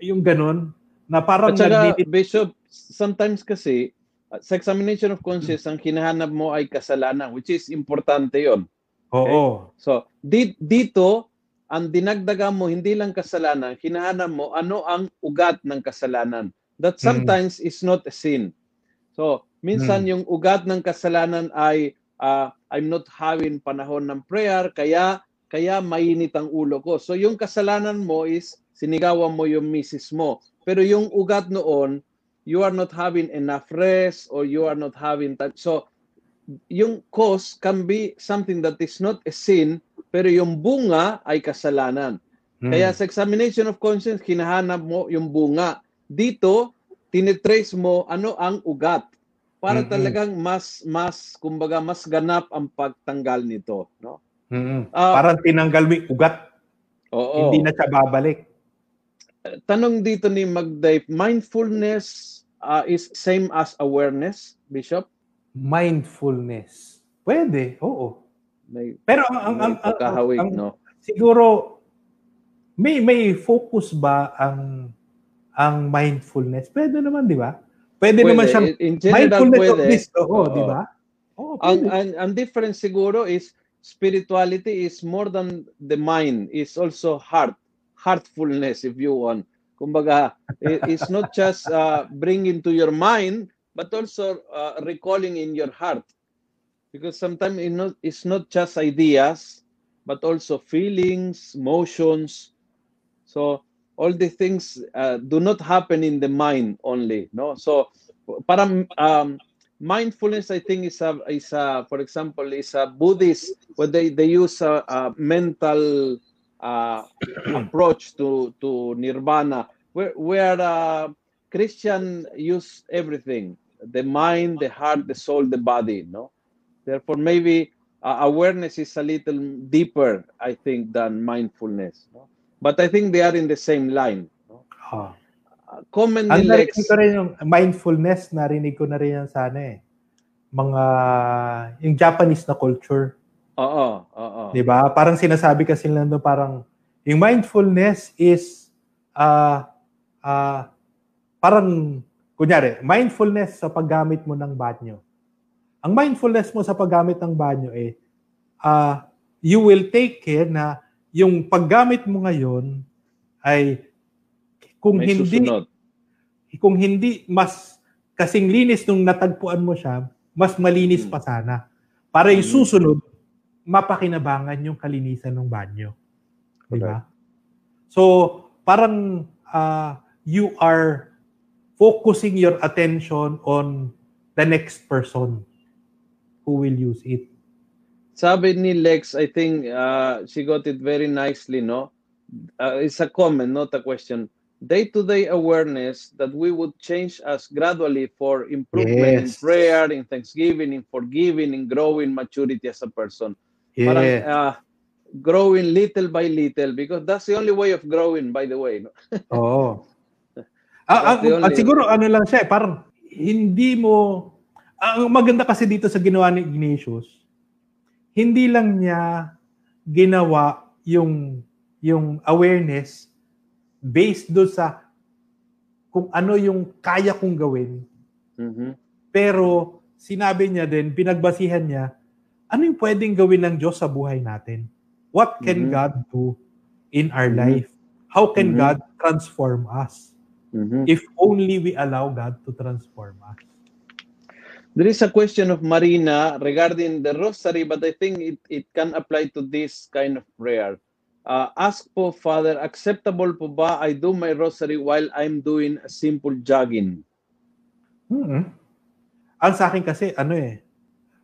yung ganon na parang At saka, nagdidit- Bishop, sometimes kasi, uh, sa examination of conscience, ang hinahanap mo ay kasalanan, which is importante yon. Oo. So, di, dito, ang dinagdagan mo, hindi lang kasalanan, hinahanap mo ano ang ugat ng kasalanan. That Mm. sometimes is not a sin. So, minsan Mm. yung ugat ng kasalanan ay ah, I'm not having panahon ng prayer, kaya kaya mainit ang ulo ko. So, yung kasalanan mo is sinigawan mo yung misis mo. Pero yung ugat noon, you are not having enough rest or you are not having time. So, yung cause can be something that is not a sin, pero yung bunga ay kasalanan. Mm. Kaya sa examination of conscience, hinahanap mo yung bunga. Dito, tinitrace mo ano ang ugat para Mm-mm. talagang mas mas kumbaga mas ganap ang pagtanggal nito, no? Mm-mm. Ah, parang tinanggal mo yung ugat, Oo. hindi na siya babalik. Tanong dito ni Magday, mindfulness uh, is same as awareness, Bishop? Mindfulness. Pwede, oo. May, Pero ang, ang, may ang, ang, ang- no? siguro may may focus ba ang ang mindfulness? Pwede naman, di ba? Pwede, naman siyang In general, mindfulness of pwede. this, oo, Oo. di ba? Oo, ang, pwede. ang, ang difference siguro is spirituality is more than the mind, is also heart, heartfulness if you want. Kumbaga, it's not just uh, bringing to your mind, but also uh, recalling in your heart. Because sometimes it's not, it's not just ideas, but also feelings, emotions. So all the things uh, do not happen in the mind only. No, so parang um, mindfulness i think is a is a for example is a buddhist where they they use a, a mental uh, approach to to nirvana where where uh, christian use everything the mind the heart the soul the body no therefore maybe uh, awareness is a little deeper i think than mindfulness no? but i think they are in the same line no? Ah. Uh, commonly Ang narinig ko rin yung mindfulness, narinig ko na rin yan sana eh. Mga, yung Japanese na culture, oo oo di ba? Parang sinasabi kasi nila doon parang, yung mindfulness is, ah ah parang, kunyari, mindfulness sa paggamit mo ng banyo. Ang mindfulness mo sa paggamit ng banyo eh, ah you will take care na yung paggamit mo ngayon ay kung may hindi susunod kung hindi mas kasing linis nung natagpuan mo siya, mas malinis pa sana. Para yung Mm. susunod, mapakinabangan yung kalinisan ng banyo. Di ba? So, parang uh, you are focusing your attention on the next person who will use it. Sabi ni Lex, I think uh, she got it very nicely, no? Uh, it's a comment, not a question. Day-to-day awareness that we would change us gradually for improvement in Yes. prayer, in thanksgiving, in forgiving, in growing maturity as a person. Parang uh, growing little by little because that's the only way of growing, by the way. No? Oo. Ah, ah, only- ah, siguro ano lang siya, eh, parang hindi mo ang maganda kasi dito sa ginawa ni Ignatius, hindi lang niya ginawa yung yung awareness based do sa kung ano yung kaya kong gawin, Mhm. pero sinabi niya din, pinagbasihan niya, ano yung pwedeng gawin ng Diyos sa buhay natin? What can Mhm. God do in our Mhm. life? How can Mhm. God transform us? Mhm. if only we allow God to transform us. There is a question of Marina regarding the rosary, but I think it, it can apply to this kind of prayer. Uh, ask po, Father, acceptable po ba I do my rosary while I'm doing a simple jogging? mm Ang sa akin kasi, ano eh,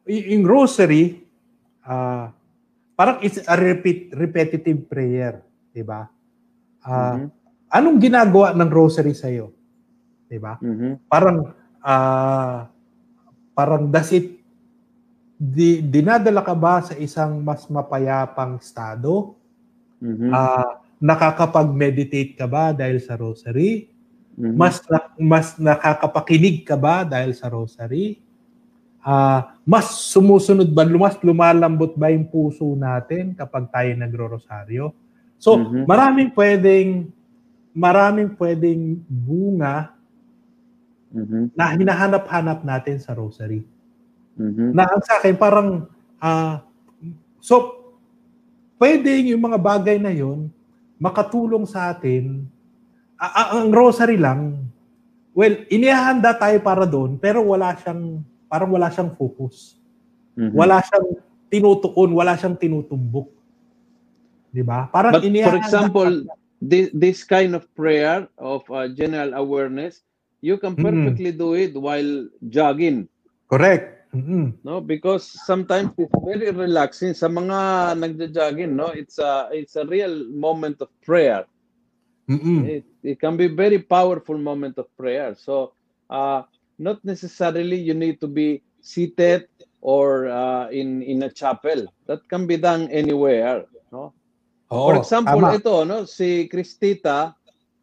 yung rosary, ah, parang it's a repeat, repetitive prayer, di ba? Ah, Mhm. Anong ginagawa ng rosary sa'yo? Di ba? Mhm. Parang, ah, parang does it, di, dinadala ka ba sa isang mas mapayapang estado? Mhm. Ah, nakakapag-meditate ka ba dahil sa rosary? Mhm. mas na- mas nakakapakinig ka ba dahil sa rosary? Ah, mas sumusunod ba, mas lumalambot ba yung puso natin kapag tayo nagro-rosaryo? So, Mhm. maraming pwedeng maraming pwedeng bunga Mhm. na hinahanap-hanap natin sa rosary. Mhm. Na ang sa akin parang ah so pwedeng yung mga bagay na yon makatulong sa atin. A- ang rosary lang, well, inihahanda tayo para doon, pero wala siyang, parang wala siyang focus. Mhm. Wala siyang tinutuon, wala siyang tinutumbok. Di ba? Parang But for example, this, this kind of prayer of uh, general awareness, you can perfectly do it while jogging. Correct. Mm-mm. no because sometimes it's very relaxing sa mga nagja-jogging no it's a it's a real moment of prayer Mm-mm. it, it can be very powerful moment of prayer so uh not necessarily you need to be seated or uh, in in a chapel that can be done anywhere no Oo, for example tama. ito no si Kristita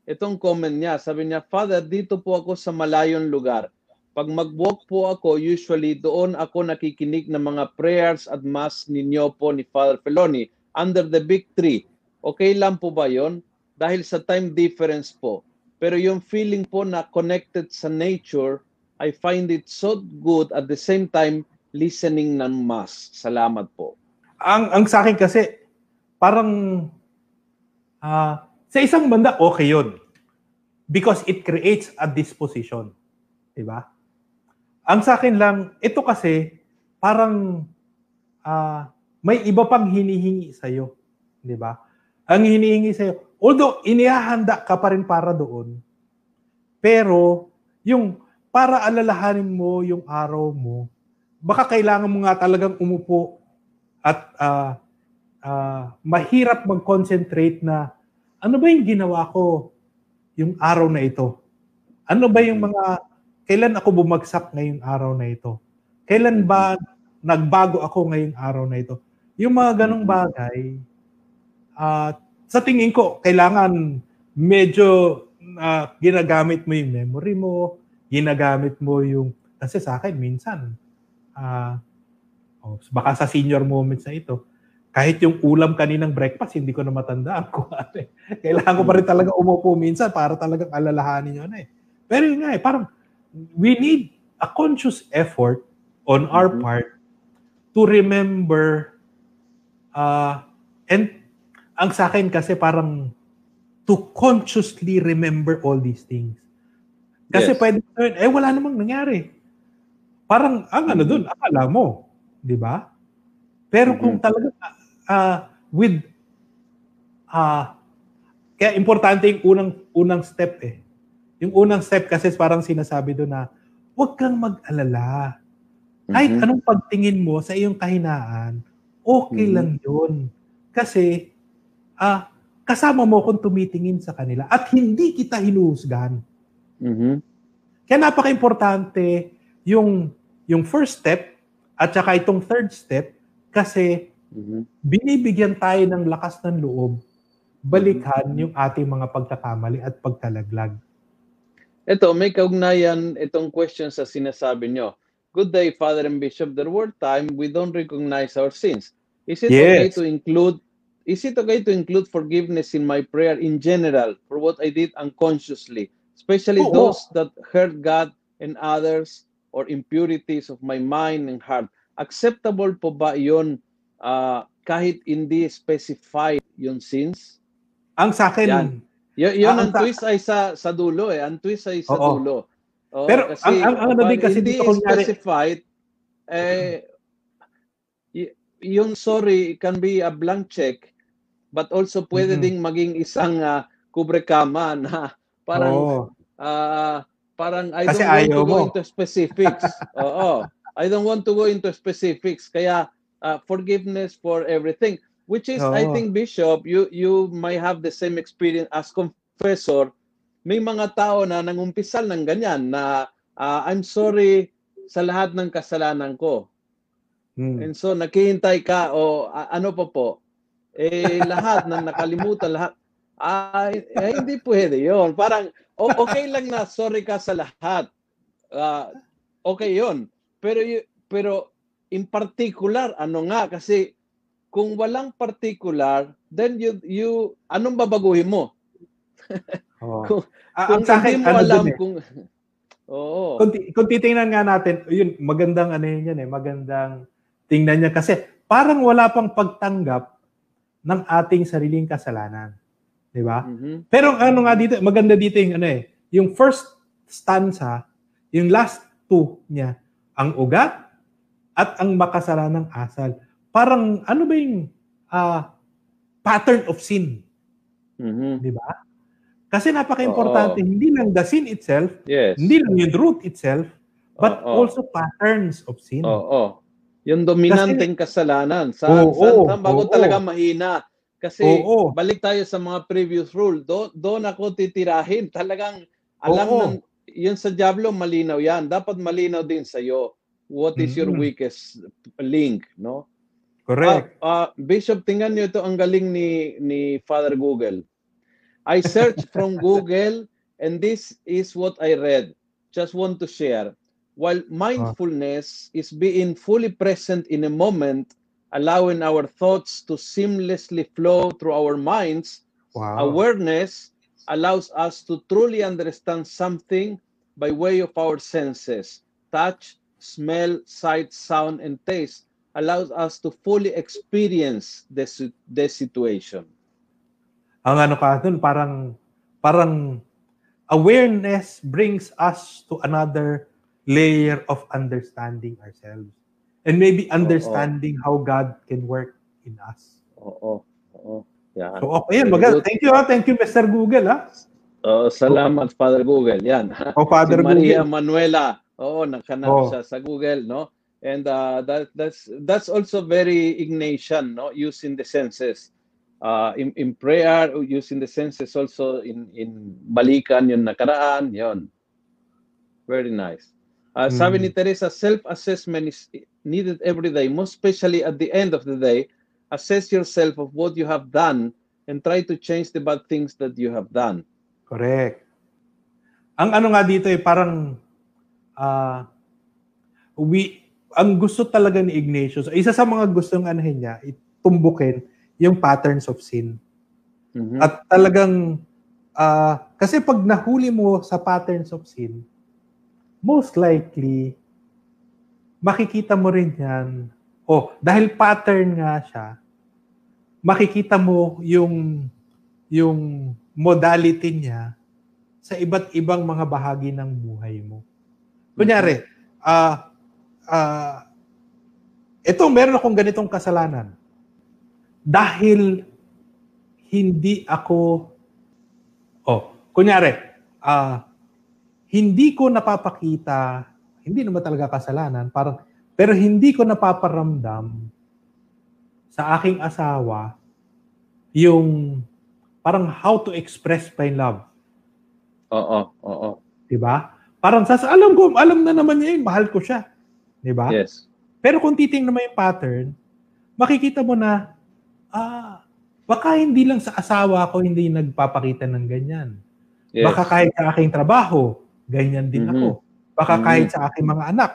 itong comment niya sabi niya father dito po ako sa malayong lugar pag mag-walk po ako, usually doon ako nakikinig ng mga prayers at mass ninyo po ni Father Feloni under the big tree. Okay lang po ba yon? Dahil sa time difference po. Pero yung feeling po na connected sa nature, I find it so good at the same time listening ng mass. Salamat po. ang ang sa akin kasi parang ah sa isang banda okay yun. Because it creates a disposition. 'di ba? Ang sa akin lang ito kasi parang ah may iba pang hinihingi sa iyo 'di ba? Ang hinihingi sa iyo although inihahanda ka pa rin para doon pero yung para alalahanin mo yung araw mo baka kailangan mo nga talagang umupo at ah ah, mahirap mag-concentrate na ano ba yung ginawa ko yung araw na ito? Ano ba yung mga kailan ako bumagsak ngayong araw na ito? Kailan ba nagbago ako ngayong araw na ito? Yung mga ganong bagay ah, sa tingin ko kailangan medyo ah, ginagamit mo yung memory mo, ginagamit mo yung kasi sa akin minsan ah Oh, baka sa senior moments na ito, kahit yung ulam kaninang breakfast, hindi ko na matandaan kung ano eh. Kailangan ko pa rin talaga umupo minsan para talagang alalahanin yun eh. Pero yun nga eh, parang we need a conscious effort on our Mhm. part to remember uh, and ang sa akin kasi parang to consciously remember all these things. Kasi Yes. pwede, eh wala namang nangyari. Parang, ang ano Mhm. dun, akala mo. Di ba? Pero kung Mhm. talaga, ah, with, ah, kaya importante yung unang, unang step eh. Yung unang step kasi parang sinasabi doon na, huwag kang mag-alala. Kahit Mhm. anong pagtingin mo sa iyong kahinaan, okay Mhm. lang yun. Kasi, ah, kasama mo kung tumitingin sa kanila at hindi kita hinuhusgahan. Mhm. Kaya napaka-importante yung, yung first step at saka itong third step kasi Mhm. binibigyan tayo ng lakas ng loob balikan yung ating mga pagkakamali at pagkalaglag. Ito, may kaugnayan itong question sa sinasabi nyo. Good day, Father and Bishop. There were times we don't recognize our sins. Is it okay Yes. to include is it okay to include forgiveness in my prayer in general for what I did unconsciously, especially Oo. those that hurt God and others or impurities of my mind and heart? Acceptable po ba 'yon ah, kahit hindi specified yung sins? Ang sa akin, Yan. Y- yun Ah, ang ang twist ay sa sa dulo eh. Ang twist ay sa Oo. dulo. Oo, Pero ang- ang- ang kapag din kasi hindi dito specified eh y- yung sorry can be a blank check but also pwede Mhm. ding maging isang uh, kubrekama na parang Oo. ah, parang I Kasi don't want to go mo. into specifics. Oo. I don't want to go into specifics. Kaya ah, forgiveness for everything which is I Oo. think bishop you you might have the same experience as confessor. May mga tao na nangumpisal ng ganyan na ah, I'm sorry sa lahat ng kasalanan ko. Hmm. And so naghihintay ka o a- ano pa po? Eh lahat ng nakalimutan lahat ay, eh, hindi pwede 'yon. Parang okay lang na sorry ka sa lahat. Ah, okay 'yon. Pero pero in particular ano nga kasi kung walang particular then you you anong babaguhin mo? Oo. Kung- Ah, Kung sa hindi mo ano alam eh, kung Oo. kung, kung titingnan nga natin, yun, magandang ano yun yan eh, magandang tingnan niya kasi parang wala pang pagtanggap ng ating sariling kasalanan. Di ba? Mhm. Pero ano nga dito, maganda dito yung ano eh, yung first stanza, yung last two niya, ang ugat at ang makasalanang asal. Parang ano ba yung ah, pattern of sin, Mhm. di ba? Kasi napaka-importante, hindi lang the sin itself, Yes. hindi lang yung root itself, but Oo. also patterns of sin. Oo. Yung dominanteng kasalanan. Sa, Oo, sa, sa bago oo. talaga mahina. Kasi Oo. balik tayo sa mga previous rule. Do, doon ako titirahin. Talagang alam Oo. ng yun sa Diablo malinaw yan. Dapat malinaw din sa iyo. What is your Mm. weakest link, no? Correct. Ah, ah, Bishop, tingnan niyo ito ang galing ni ni Father Google. I searched from Google and this is what I read. Just want to share. While mindfulness is being fully present in a moment, allowing our thoughts to seamlessly flow through our minds, wow. awareness allows us to truly understand something by way of our senses. Touch, smell, sight, sound, and taste allows us to fully experience the, the situation. ang ano ka dun, parang, parang awareness brings us to another layer of understanding ourselves. And maybe understanding how God can work in us. Oo. Oo. Yan. So, okay, maganda. good. Thank you, ha? Thank you, Mr. Google, ha? Oo, salamat, Father Google. Yan. O, Father si Maria Google. Manuela. Oo, nakanap Oh. siya sa Google, no? And uh, that that's that's also very Ignatian, no? Using the senses. Uh, in, in prayer, using the senses also in in balikan yung nakaraan, yon. Very nice. Uh, Sabi Mm. ni Teresa, self-assessment is needed every day, most especially at the end of the day. Assess yourself of what you have done and try to change the bad things that you have done. Correct. Ang ano nga dito eh, parang ah we ang gusto talaga ni Ignatius, isa sa mga gustong anahin niya, itumbukin yung patterns of sin. Mhm. At talagang, ah, kasi pag nahuli mo sa patterns of sin, most likely, makikita mo rin yan. Oh, dahil pattern nga siya, makikita mo yung yung modality niya sa iba't ibang mga bahagi ng buhay mo. Kunyari, ah uh, ito, meron akong ganitong kasalanan. Dahil hindi ako, oh, kunyari, ah uh, hindi ko napapakita, hindi naman talaga kasalanan, parang, pero hindi ko napaparamdam sa aking asawa yung parang how to express my love. Oo, oo. 'Di ba? Parang sa alam ko, alam na naman niya yun, mahal ko siya. 'Di ba? Yes. Pero kung titingnan mo yung pattern, makikita mo na ah, baka hindi lang sa asawa ko hindi nagpapakita ng ganyan. Yes. Baka kahit sa aking trabaho, ganyan din mm-hmm. ako. Baka mm-hmm. kahit sa aking mga anak.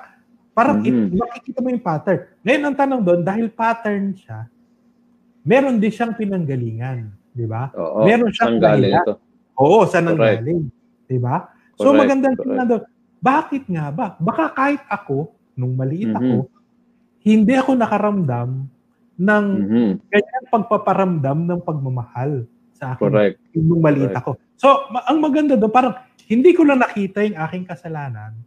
Parang mm-hmm. it, makikita mo yung pattern. Ngayon ang tanong doon, dahil pattern siya, meron din siyang pinanggalingan. Di ba? Oo, meron siyang galing ito. Oo, saan nanggaling. Di ba? So magandang tingnan doon. Bakit nga ba? Baka kahit ako, nung maliit mm-hmm. ako, hindi ako nakaramdam ng mm-hmm. ganyan pagpaparamdam ng pagmamahal sa akin Correct. nung maliit Correct. ako. So, ang maganda doon, parang hindi ko lang nakita yung aking kasalanan.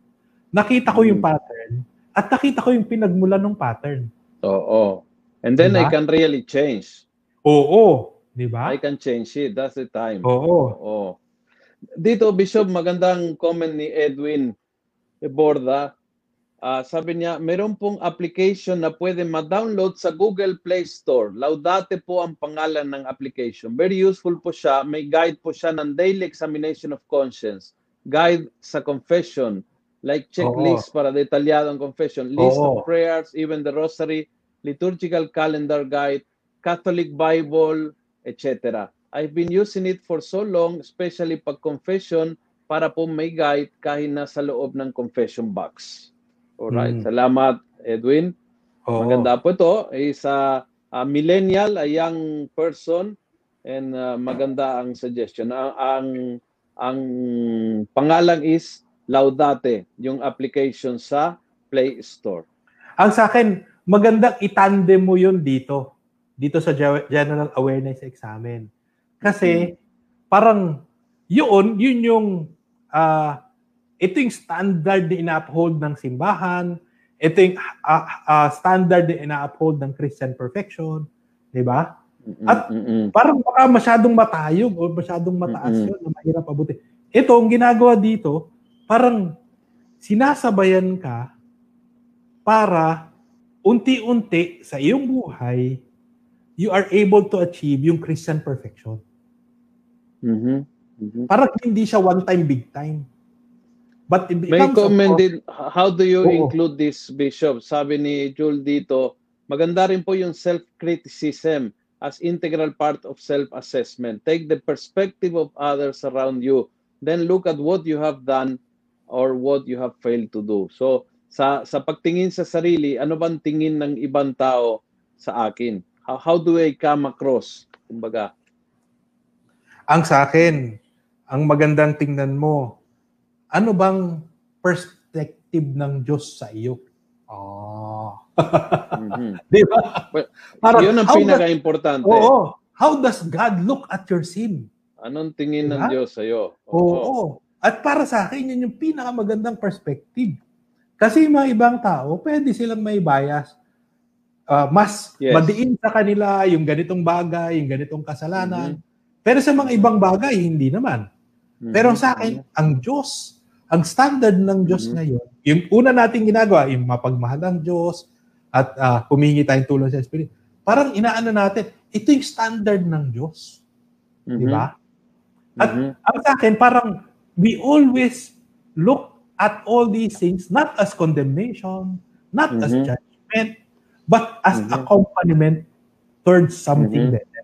Nakita ko yung mm. pattern at nakita ko yung pinagmulan ng pattern. Oo. And then diba? I can really change. Oo. Di ba? I can change it. That's the time. Oo. Oo. Dito, Bishop, magandang comment ni Edwin Borda. Uh, sabi niya, meron pong application na pwede ma-download sa Google Play Store. Laudate po ang pangalan ng application. Very useful po siya. May guide po siya ng daily examination of conscience. Guide sa confession. Like checklist Oo. para detalyadong confession. List Oo. of prayers, even the rosary, liturgical calendar guide, Catholic Bible, etc. I've been using it for so long, especially pag confession, para po may guide kahit nasa loob ng confession box. Alright. Mm. Salamat, Edwin. Oo. Maganda po ito. Isa uh, millennial, a young person, and uh, maganda ang suggestion. Ang, ang, ang pangalan is Laudate, yung application sa Play Store. Ang sa akin, magandang itandem mo yun dito. Dito sa General Awareness Examen. Kasi, mm. parang, yun, yun yung uh, ito yung standard na ina-uphold ng simbahan. Ito yung uh, uh, standard na ina-uphold ng Christian perfection. Di ba? At Mm-mm. parang baka masyadong matayog o masyadong mataas Mm-mm. yun na mahirap abutin. Ito, ang ginagawa dito, parang sinasabayan ka para unti-unti sa iyong buhay, you are able to achieve yung Christian perfection. Mm-hmm. Mm-hmm. Parang hindi siya one time, big time. But it May comment din, how do you Oo. include this, Bishop? Sabi ni Jul dito, maganda rin po yung self-criticism as integral part of self-assessment. Take the perspective of others around you. Then look at what you have done or what you have failed to do. So, sa sa pagtingin sa sarili, ano bang tingin ng ibang tao sa akin? How, how do I come across? Kumbaga. Ang sa akin, ang magandang tingnan mo, ano bang perspective ng Diyos sa iyo? Oh. mm-hmm. Di ba? Well, Parang, yun ang pinaka-importante. Oo. How does God look at your sin? Anong tingin diba? ng Diyos sa iyo? Oo. oo. At para sa akin, yun yung pinakamagandang perspective. Kasi yung mga ibang tao, pwede silang may bias. Uh, mas yes. madiin sa kanila yung ganitong bagay, yung ganitong kasalanan. Mm-hmm. Pero sa mga ibang bagay, hindi naman. Mm-hmm. Pero sa akin, ang Diyos, ang standard ng Diyos mm-hmm. ngayon, yung una nating ginagawa, yung mapagmahal ang Diyos at uh, humingi tayong tulong sa Espiritu. Parang inaano natin, ito yung standard ng Diyos. Mm-hmm. Di ba? At mm-hmm. ang sa akin, parang we always look at all these things not as condemnation, not mm-hmm. as judgment, but as mm-hmm. accompaniment towards something mm-hmm. better.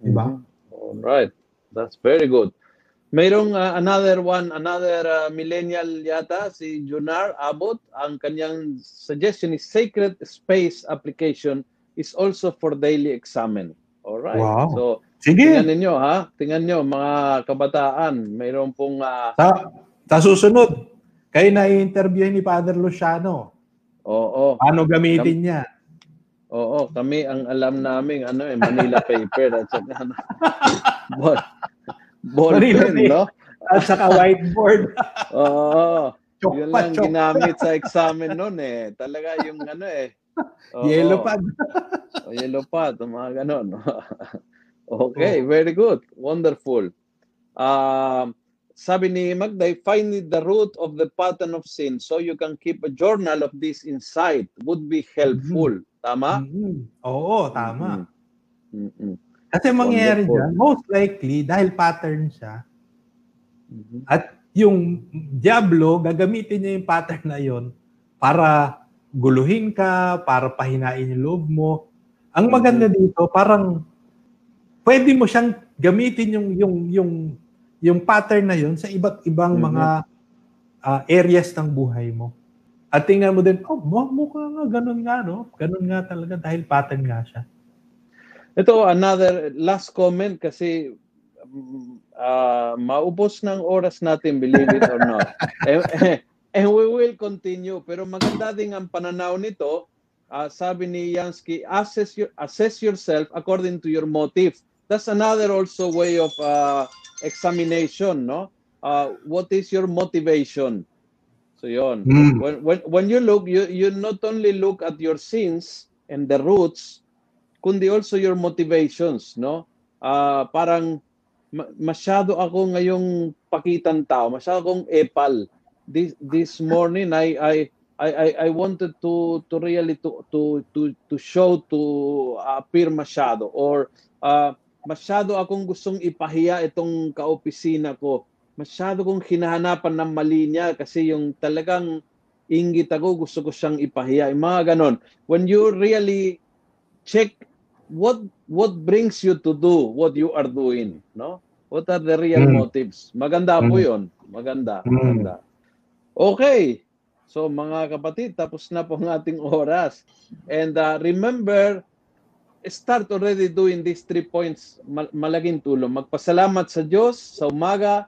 Di ba? Mm-hmm. All right. That's very good. Mayroong uh, another one, another uh, millennial yata, si Junar Abot. Ang kanyang suggestion is Sacred Space application is also for daily examen. Alright. Wow. So, Sige. tingnan ninyo ha. Tingnan nyo mga kabataan. Mayroon pong... Uh, sa, sa susunod, kayo na i-interview ni Father Luciano. Oo. Paano gamitin niya? Oo, kami ang alam namin ano eh Manila paper at saka ano. ball pen, no? At saka whiteboard. Oo. Chok Yun pa, lang chok. ginamit sa examen noon eh. Talaga yung ano eh. Oo. Yellow pad. O, yellow pad, o mga ganon. okay, very good. Wonderful. Um, sabi ni Magday, find the root of the pattern of sin so you can keep a journal of this insight would be helpful. Tama? Mhm. Oo, tama. Mm-mm. Kasi mangyayari dyan, most likely, dahil pattern siya, Mhm. at yung Diablo, gagamitin niya yung pattern na yon para guluhin ka, para pahinain yung loob mo. Ang maganda dito, parang pwede mo siyang gamitin yung yung yung yung pattern na yon sa iba't ibang Mhm. mga ah, areas ng buhay mo. At tingnan mo din, oh, mu- mukha nga, ganun nga, no? Ganun nga talaga dahil pattern nga siya. Ito, another last comment kasi ah, maubos ng oras natin, believe it or not. and, and we will continue. Pero maganda din ang pananaw nito. Ah, sabi ni Yansky, assess, your, assess yourself according to your motive. That's another also way of ah, examination, no? Ah, what is your motivation? So yon. Mm. When, when, when you look, you, you not only look at your sins and the roots, kundi also your motivations, no? Ah, parang ma- masyado ako ngayong pakitan tao, masyado akong epal. This this morning I I I I, wanted to to really to to to to show to appear masyado or ah, masyado akong gustong ipahiya itong kaopisina ko. Masyado kong hinahanapan ng mali niya kasi yung talagang inggit ako, gusto ko siyang ipahiya. Yung mga ganon. When you really check what what brings you to do what you are doing, no? What are the real Mm. motives? Maganda po Mm. 'yon. Maganda, Mm. maganda. Okay. So mga kapatid, tapos na po ang ating oras. And uh, remember, start already doing these three points. Mal- malaking tulong. Magpasalamat sa Diyos sa umaga,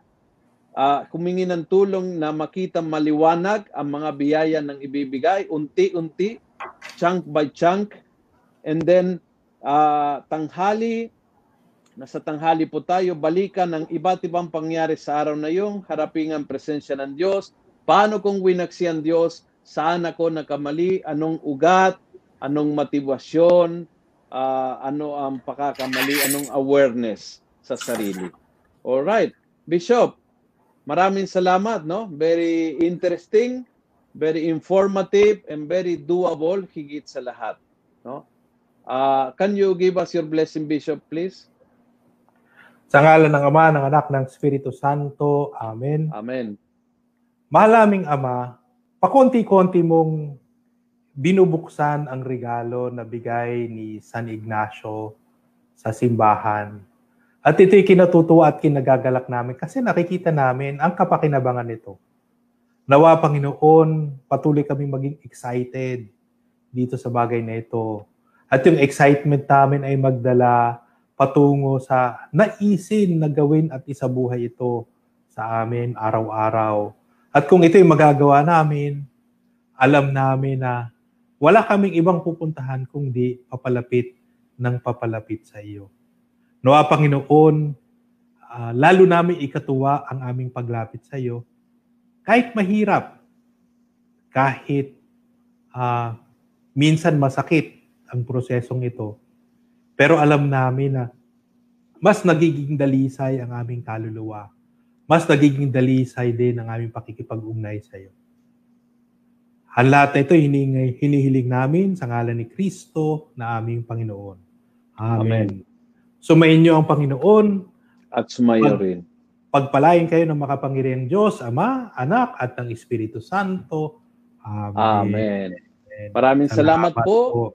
ah, humingi ng tulong na makita maliwanag ang mga biyaya ng ibibigay, unti-unti, chunk by chunk. And then, ah, tanghali, nasa tanghali po tayo, balikan ng iba't ibang pangyari sa araw na yung harapin ang presensya ng Diyos. Paano kung winaksi ang Diyos? Saan ako nakamali? Anong ugat? Anong motivasyon? Ah, ano ang pakakamali? Anong awareness sa sarili? Alright. Bishop, maraming salamat, no? Very interesting, very informative, and very doable higit sa lahat, no? Ah, can you give us your blessing, Bishop, please? Sa ngalan ng Ama, ng Anak, ng Espiritu Santo. Amen. Amen. Mahal naming Ama, pakonti-konti mong binubuksan ang regalo na bigay ni San Ignacio sa simbahan. At ito'y kinatutuwa at kinagagalak namin kasi nakikita namin ang kapakinabangan nito. Nawa, Panginoon, patuloy kaming maging excited dito sa bagay na ito. At yung excitement namin ay magdala patungo sa naisin na gawin at isabuhay ito sa amin araw-araw. At kung ito'y magagawa namin, alam namin na wala kaming ibang pupuntahan kundi papalapit ng papalapit sa iyo. Nawa Panginoon, ah, lalo namin ikatuwa ang aming paglapit sa iyo. Kahit mahirap, kahit ah, minsan masakit ang prosesong ito, pero alam namin na mas nagiging dalisay ang aming kaluluwa. Mas nagiging dalisay din ang aming pakikipag-ugnay sa iyo. Ang lahat ito hiningi, hinihiling namin sa ngalan ni Kristo na aming Panginoon. Amen. Amen. Sumayin niyo ang Panginoon. At sumayo Pag- rin. Pagpalain kayo ng makapangyarihang Diyos, Ama, Anak, at ng Espiritu Santo. Amen. Amen. Maraming salamat, po.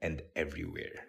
and everywhere.